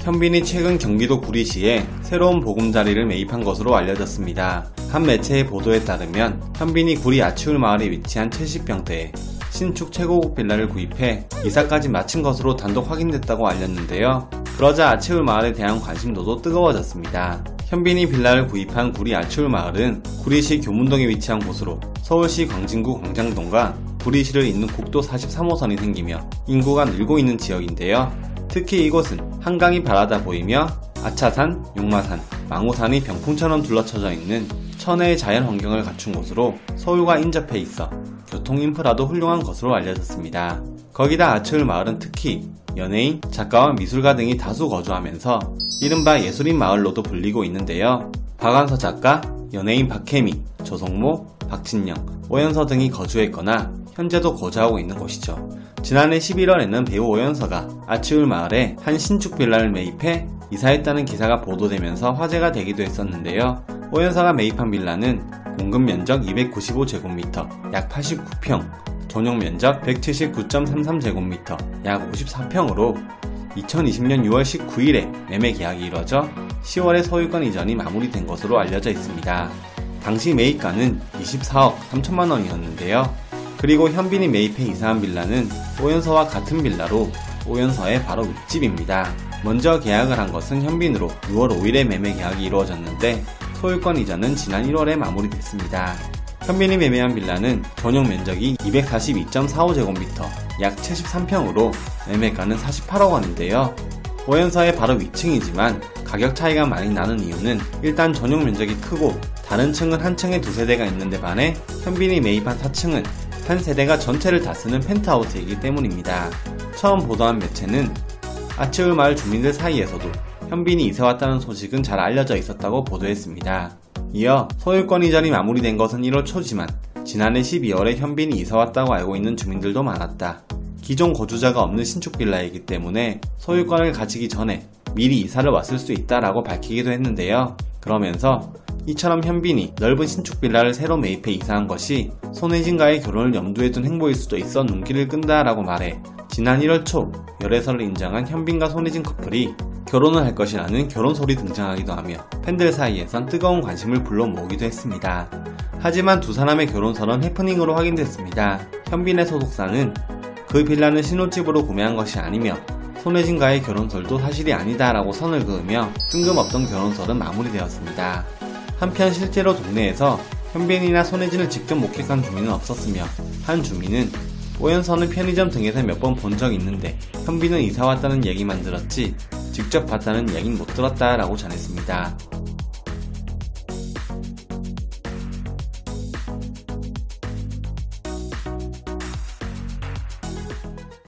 현빈이 최근 경기도 구리시에 새로운 보금자리를 매입한 것으로 알려졌습니다. 한 매체의 보도에 따르면 현빈이 구리 아치울 마을에 위치한 70평대에 신축 최고급 빌라를 구입해 이사까지 마친 것으로 단독 확인됐다고 알렸는데요. 그러자 아치울 마을에 대한 관심도도 뜨거워졌습니다. 현빈이 빌라를 구입한 구리 아치울 마을은 구리시 교문동에 위치한 곳으로 서울시 광진구 광장동과 구리시를 잇는 국도 43호선이 생기며 인구가 늘고 있는 지역인데요. 특히 이곳은 한강이 바라다 보이며 아차산, 용마산, 망우산이 병풍처럼 둘러쳐져 있는 천혜의 자연 환경을 갖춘 곳으로 서울과 인접해 있어 교통 인프라도 훌륭한 것으로 알려졌습니다. 거기다 아츠울 마을은 특히 연예인, 작가와 미술가 등이 다수 거주하면서 이른바 예술인 마을로도 불리고 있는데요. 박완서 작가, 연예인 박혜미, 조성모, 박진영, 오연서 등이 거주했거나 현재도 거주하고 있는 곳이죠. 지난해 11월에는 배우 오연서가 아치울 마을에 한 신축 빌라를 매입해 이사했다는 기사가 보도되면서 화제가 되기도 했었는데요. 오연서가 매입한 빌라는 공급 면적 295제곱미터, 약 89평, 전용 면적 179.33제곱미터, 약 54평으로 2020년 6월 19일에 매매 계약이 이뤄져 10월에 소유권 이전이 마무리된 것으로 알려져 있습니다. 당시 매입가는 24억 3천만 원이었는데요. 그리고 현빈이 매입해 이사한 빌라는 오연서와 같은 빌라로 오연서의 바로 윗집입니다. 먼저 계약을 한 것은 현빈으로 6월 5일에 매매 계약이 이루어졌는데 소유권 이전은 지난 1월에 마무리됐습니다. 현빈이 매매한 빌라는 전용 면적이 242.45제곱미터, 약 73평으로 매매가는 48억 원인데요. 오연서의 바로 위층이지만 가격 차이가 많이 나는 이유는 일단 전용 면적이 크고 다른 층은 한 층에 두 세대가 있는데 반해 현빈이 매입한 4층은 한 세대가 전체를 다 쓰는 펜트하우스이기 때문입니다. 처음 보도한 매체는 아치울 마을 주민들 사이에서도 현빈이 이사 왔다는 소식은 잘 알려져 있었다고 보도했습니다. 이어 소유권 이전이 마무리된 것은 1월 초지만 지난해 12월에 현빈이 이사 왔다고 알고 있는 주민들도 많았다. 기존 거주자가 없는 신축 빌라이기 때문에 소유권을 가지기 전에 미리 이사를 왔을 수 있다라고 밝히기도 했는데요. 그러면서 이처럼 현빈이 넓은 신축 빌라를 새로 매입해 이사한 것이 손혜진과의 결혼을 염두에 둔 행보일 수도 있어 눈길을 끈다라고 말해 지난 1월 초 열애설을 인정한 현빈과 손혜진 커플이 결혼을 할 것이라는 결혼설이 등장하기도 하며 팬들 사이에선 뜨거운 관심을 불러 모으기도 했습니다. 하지만 두 사람의 결혼설은 해프닝으로 확인됐습니다. 현빈의 소속사는 그 빌라는 신혼집으로 구매한 것이 아니며 손혜진과의 결혼설도 사실이 아니다라고 선을 그으며 뜬금없던 결혼설은 마무리되었습니다. 한편 실제로 동네에서 현빈이나 손혜진을 직접 목격한 주민은 없었으며 한 주민은 오연서는 편의점 등에서 몇 번 본 적 있는데 현빈은 이사 왔다는 얘기만 들었지 직접 봤다는 얘긴 못 들었다라고 전했습니다.